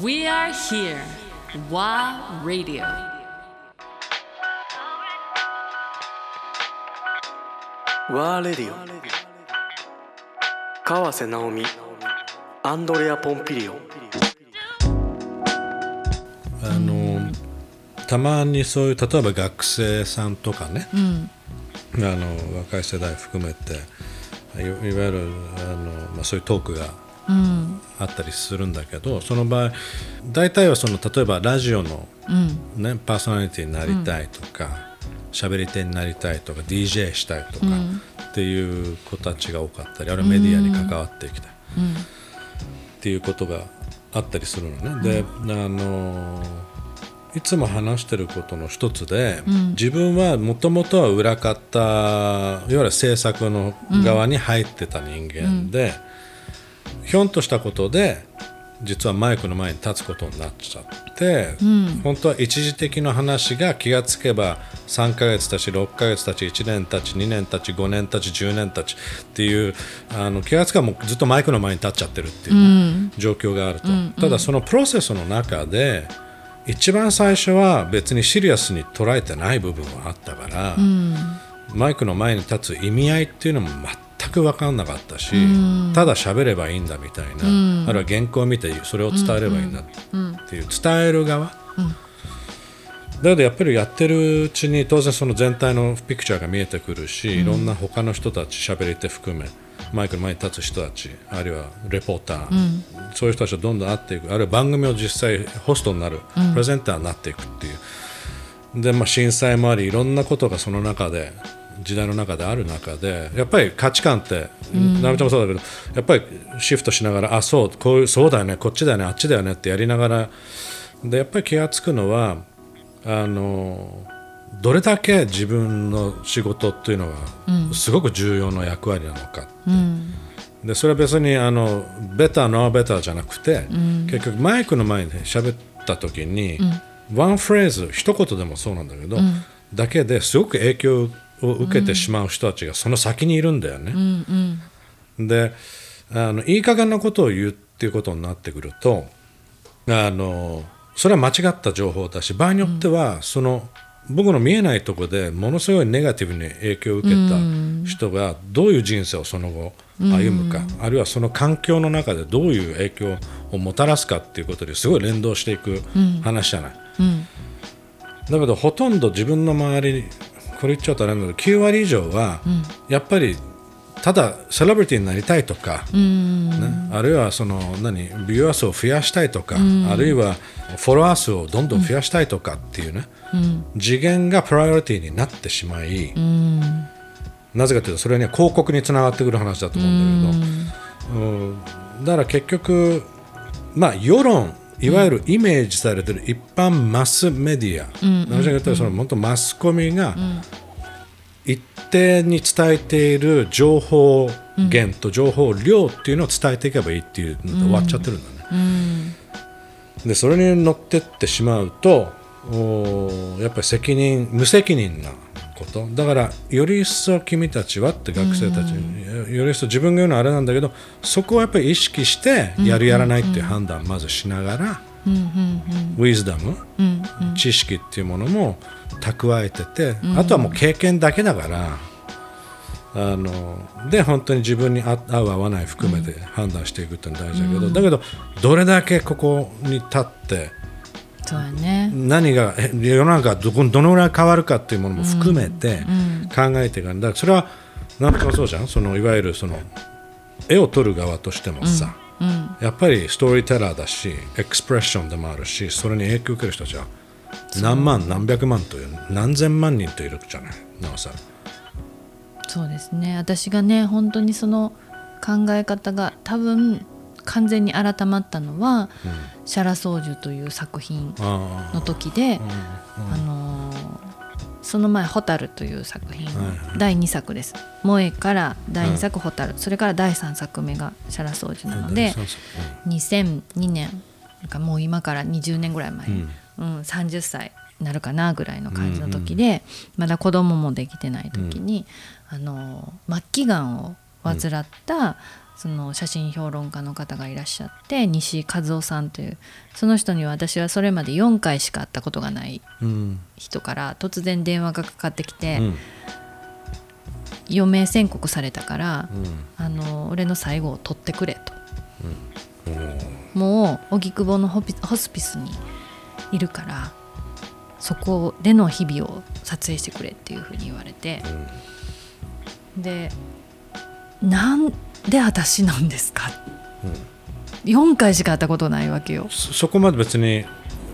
We are here. WA Radio. ワーレディオ川瀬直美アンドレア・ポンピリオあのたまにそういう例えば学生さんとかね、あの若い世代含めていいわゆるあの、まあ、そういうトークがあったりするんだけど、その場合大体はその例えばラジオの、ねパーソナリティになりたいとか喋、り手になりたいとか DJ したいとか、っていう子たちが多かったりあるいはメディアに関わっていきたい、っていうことがあったりするのね。であのいつも話してることの一つで、自分はもともとは裏方いわゆる制作の側に入ってた人間で、ひょんとしたことで実はマイクの前に立つことになっちゃって、本当は一時的な話が気がつけば3ヶ月たち6ヶ月たち1年たち2年たち5年たち10年たちっていうあの気がつけばもうずっとマイクの前に立っちゃってるっていう状況があると、ただそのプロセスの中で一番最初は別にシリアスに捉えてない部分はあったから、マイクの前に立つ意味合いっていうのも全く分かんなかったし、ただ喋ればいいんだみたいな、あるいは原稿を見てそれを伝えればいいんだっていう伝える側、だけどやっぱりやってるうちに当然その全体のピクチャーが見えてくるし、いろんな他の人たち喋り手含めマイクの前に立つ人たちあるいはレポーター、そういう人たちとどんどん会っていくあるいは番組を実際ホストになる、プレゼンターになっていくっていう。で、まあ、震災もありいろんなことがその中で時代の中である中でやっぱり価値観って直美ちゃんもそうだけどやっぱりシフトしながらあそうこういうそうだよねこっちだよねあっちだよねってやりながらでやっぱり気が付くのはあのどれだけ自分の仕事っていうのがすごく重要な役割なのかって、でそれは別にあのベターノーベターじゃなくて、結局マイクの前で喋った時に、ワンフレーズ一言でもそうなんだけど、だけですごく影響を受けてしまう人たちがその先にいるんだよね。であのいい加減なことを言うっていうことになってくるとあのそれは間違った情報だし場合によっては、その僕の見えないところでものすごいネガティブに影響を受けた人がどういう人生をその後歩むか、あるいはその環境の中でどういう影響をもたらすかっていうことですごい連動していく話じゃない。だけどほとんど自分の周りこれ言っちゃうとあれなんだけど9割以上はやっぱりただセレブリティになりたいとか、ね、あるいはその何ビューアー数を増やしたいとか、あるいはフォロワー数をどんどん増やしたいとかっていうね、次元がプライオリティになってしまい、なぜかというとそれには広告につながってくる話だと思うんだけど、うん。だから結局まあ世論いわゆるイメージされてる一般マスメディア、うん、が言ったらその本当マスコミが一定に伝えている情報源と情報量っていうのを伝えていけばいいっていうので終わっちゃってるんだね。でそれに乗ってってしまうとおやっぱり責任無責任なこと。だからより一層君たちはって学生たちに、より一層自分が言うのはあれなんだけどそこはやっぱり意識してやるやらないっていう判断をまずしながら、ウィズダム、知識っていうものも蓄えてて、あとはもう経験だけだから。あので本当に自分に合う合わない含めて判断していくっていうのは大事だけど、だけどどれだけここに立ってそうやね。何がえ世の中がどこどのぐらい変わるかっていうものも含めて考えていかないだそれは何とかそうじゃん。そのいわゆるその絵を撮る側としてもさ、やっぱりストーリーテラーだしエクスプレッションでもあるしそれに影響を受ける人たちは何万何百万という何千万人といるじゃないなおさら。そうですね。私がね本当にその考え方が多分完全に改まったのは「シャラソージュ」という作品あの時で、あのーその前「ホタル」という作品、第2作です「萌え」から第2作「ホタル」それから第3作目が「シャラソージュ」なのでそうそう2002年なんかもう今から20年ぐらい前、うん。うん30歳になるかなぐらいの感じの時で、まだ子供もできてない時に、あの末期がんを患った、その写真評論家の方がいらっしゃって西井和夫さんというその人には私はそれまで4回しか会ったことがないうん人から突然電話がかかってきて、うん。余命宣告されたから、うん。あの俺の最後を取ってくれと。おー。もう荻窪のホスピスにいるからそこでの日々を撮影してくれっていうふうに言われて、でなんで私なんですか、4回しか会ったことないわけよ。そそこまで別に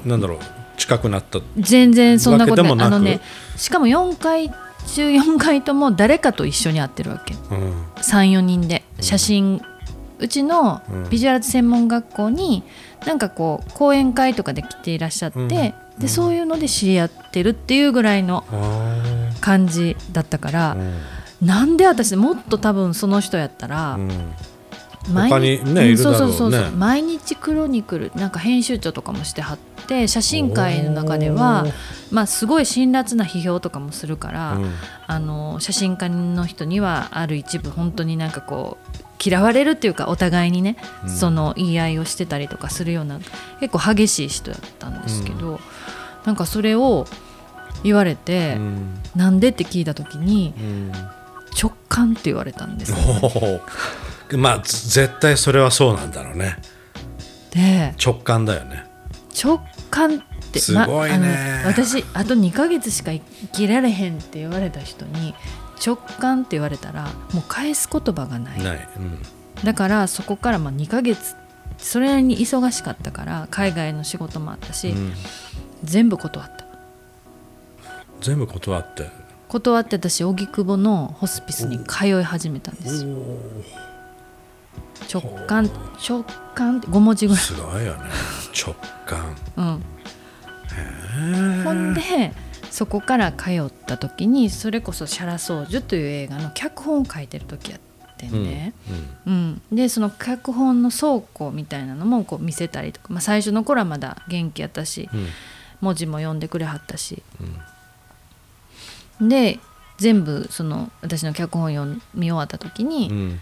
なんだろう近くなった。全然そんなことない。あのねしかも4回中4回とも誰かと一緒に会ってるわけ。うん。34人で。写真、うちのうん。ビジュアル専門学校になんかこう講演会とかで来ていらっしゃって、うん。でそういうので知り合ってるっていうぐらいのあ感じだったからー、うんなんで私もっと多分その人やったら、うん。毎他にねうね。そうそうそうそう。毎日クロニクルなんか編集長とかもしてはって写真界の中ではまあすごい辛辣な批評とかもするから、うん。あの写真家の人にはある一部本当になんかこう嫌われるっていうかお互いにね、うん。その言い合いをしてたりとかするような結構激しい人だったんですけど、なんかそれを言われて、うん。なんでって聞いた時にうん直感って言われたんですよ。おー。まあず絶対それはそうなんだろうね。で直感だよね。直感ってすごいね。あの私あと2ヶ月しか生きられへんって言われた人に直感って言われたらもう返す言葉がない。ない、うん。だからそこからまあ2ヶ月それなりに忙しかったから海外の仕事もあったし、うん。全部断った。全部断って断って私荻窪のホスピスに通い始めたんです。よ直感直感って5文字ぐらい。すごいよね。直感。うん。ほんでそこから通った時にそれこそ「シャラソージュ」という映画の脚本を書いてる時やってんで、うんでその脚本の倉庫みたいなのもこう見せたりとか、まあ、最初の頃はまだ元気やったしうん。文字も読んでくれはったし、で全部その私の脚本読み終わった時に、うん。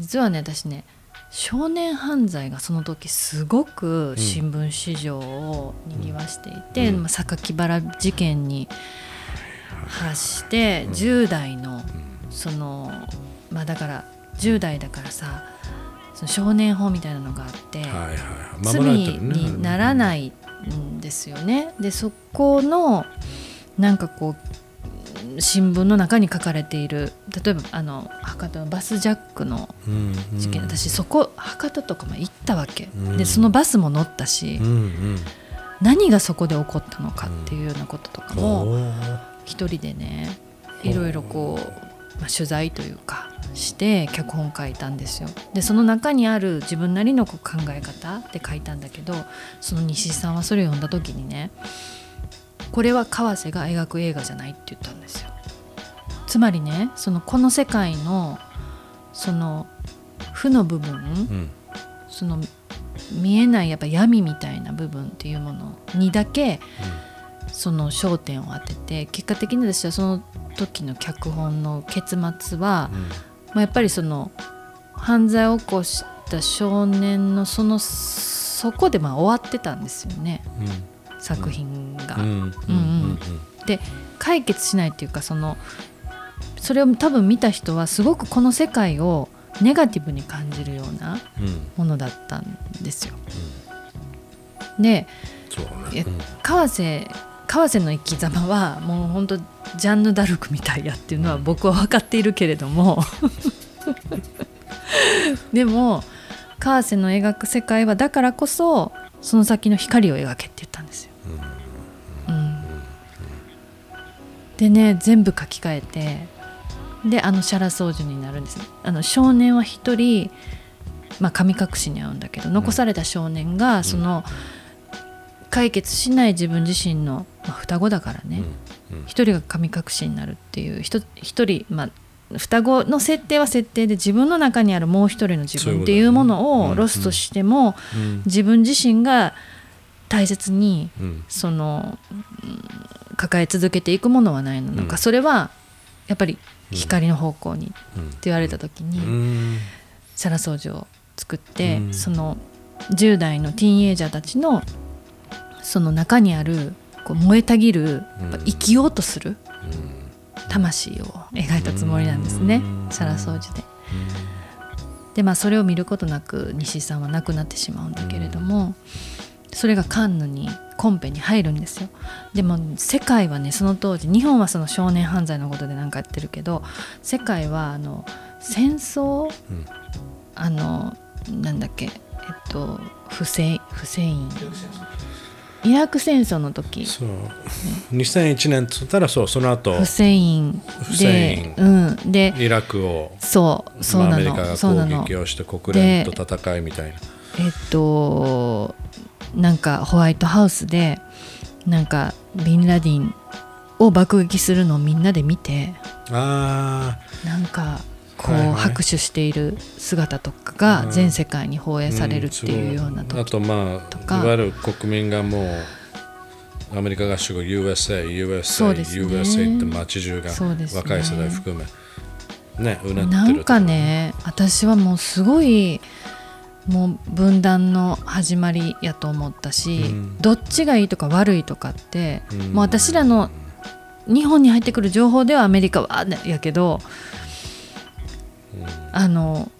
実はね私ね少年犯罪がその時すごく新聞市場をにぎわしていて、うん。まあ、榊原事件に発して10代のそのまあだから10代だからさその少年法みたいなのがあって、はいはいはい。罪にならないんですよね。でそこのなんかこう新聞の中に書かれている例えばあの博多のバスジャックのうんうん。事件、私そこ博多とかも行ったわけ、うん。でそのバスも乗ったし、うんうん。何がそこで起こったのかっていうようなこととかも一人でねいろいろこう、まあ、取材というかして脚本書いたんですよ。でその中にある自分なりの考え方で書いたんだけどその西井さんはそれを読んだ時にねこれは川瀬が描く映画じゃないって言ったんですよ。つまりねそのこの世界のその負の部分、うん。その見えないやっぱ闇みたいな部分っていうものにだけその焦点を当てて結果的に私はその時の脚本の結末は、まあ、やっぱりその犯罪を起こした少年のそのそこでまあ終わってたんですよね。うんうん。うんうん。で解決しないっていうかそのそれを多分見た人はすごくこの世界をネガティブに感じるようなうん。ものだったんですよ。ういやね川瀬川瀬の生き様はもう本当ジャンヌ・ダルクみたいやっていうのは僕は分かっているけれども。でも川瀬の描く世界はだからこそその先の光を描けって言っでね全部書き換えてであのシャラ掃除になるんですあの少年は一人、まあ、神隠しに遭うんだけど残された少年がその解決しない自分自身の、まあ、双子だからね。うん。うん。一人が神隠しになるっていう一一人、まあ、双子の設定は設定で自分の中にあるもう一人の自分っていうものをロストしてもうん。自分自身が大切にうん。その、うん抱え続けていくものはないの。かうん。それはやっぱり光の方向にってうん言われた時に、うん。シャラ掃除を作って、うん。その10代のティーンエイジャーたちのその中にあるこう燃えたぎる生きようとする魂を描いたつもりなんですね、うん。シャラ掃除で。でまあそれを見ることなく西井さんは亡くなってしまうんだけれども、それがカンヌにコンペに入るんですよ。でも世界はねその当時日本はその少年犯罪のことで何かやってるけど世界はあの戦争、うん。あのなんだっけえっとフセインフセインイラク戦争の時。そう。2001年っつったらそうその後。フセインでうん。でイラクをそうそうなまあアメリカのがそうなの攻撃をして国連と戦いみたいな。えっとなんかホワイトハウスでなんかビンラディンを爆撃するのをみんなで見てあなんかこう拍手している姿とかが全世界に放映あされるっていうようなん。すごいあ時とまあとか。いわゆる国民がもうアメリカ合衆国 USA、USA、ね。USA って街中がね。若い世代含めねうなってるなんかね私はもうすごいもう分断の始まりやと思ったし、うん。どっちがいいとか悪いとかって、うん。もう私らの日本に入ってくる情報ではアメリカはねやけど、あの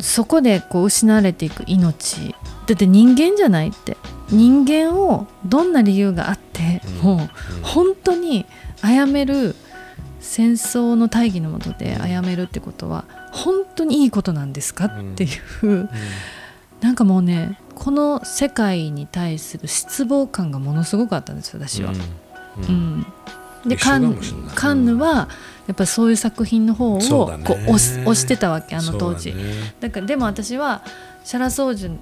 そこでこう失われていく命。だって人間じゃないって。人間をどんな理由があってうん。もう本当に殺める戦争の大義のもとで殺めるってことは本当にいいことなんですかっていう、なんかもうねこの世界に対する失望感がものすごくあったんです私は。うん。ううん。んでカンヌはやっぱりそういう作品の方をこう押し押してたわけあの当時だね。だからでも私はシャラソージュ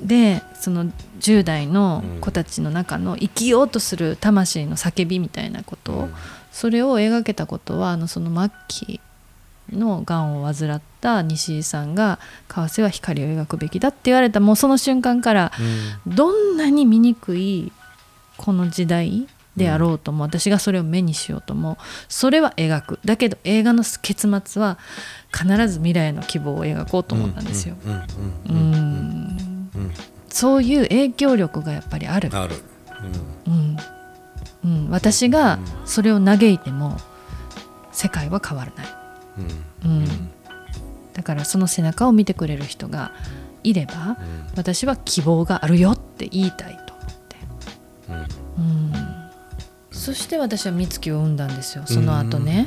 でその10代の子たちの中の生きようとする魂の叫びみたいなことを、それを描けたことはあのその末期のがんを患った西井さんが「為替は光を描くべきだ」って言われたもうその瞬間からうん。どんなに醜いこの時代であろうとも、私がそれを目にしようともそれは描く。だけど映画の結末は必ず未来の希望を描こうと思ったんですよ。うんうんううんんうん。そういう影響力がやっぱりある、ある。うん。うん、私がそれを嘆いても世界は変わらない、うん。うん。うんだからその背中を見てくれる人がいればうん。私は希望があるよって言いたいと思って。うん。うん。そして私は美月を生んだんですよその後ね。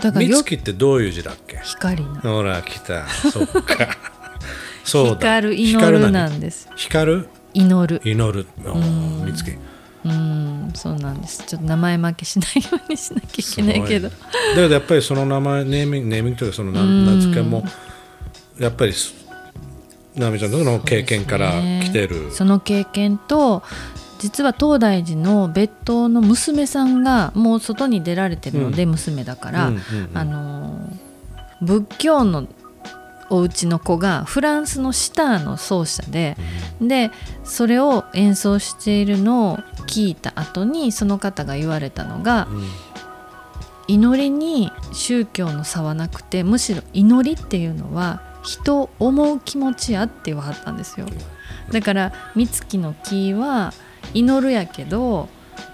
だからよ美月ってどういう字だっけ？光な。ほら来た。そっか。そうだ。光る祈るな何んです。光る？祈る。祈る。美月うんそうなんです。ちょっと名前負けしないようにしなきゃいけないけど。だけどやっぱりその名前ネーミングネーミングというかその名名付けもやっぱりす直美ちゃんの経験から来てる。その経験と実は東大寺の別当の娘さんがもう外に出られてるので、娘だから、うんうんうん。あのー仏教のお家の子がフランスのシターの奏者で、でそれを演奏しているのを聞いた後にその方が言われたのが、うん。祈りに宗教の差はなくてむしろ祈りっていうのは人を思う気持ちやって言わはったんですよ。だから美月の木は祈るやけど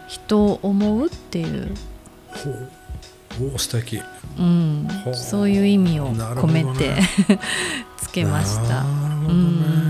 人を思うっていう、おお素敵。うん。そういう意味を込めてね。つけました。なるほどね。うん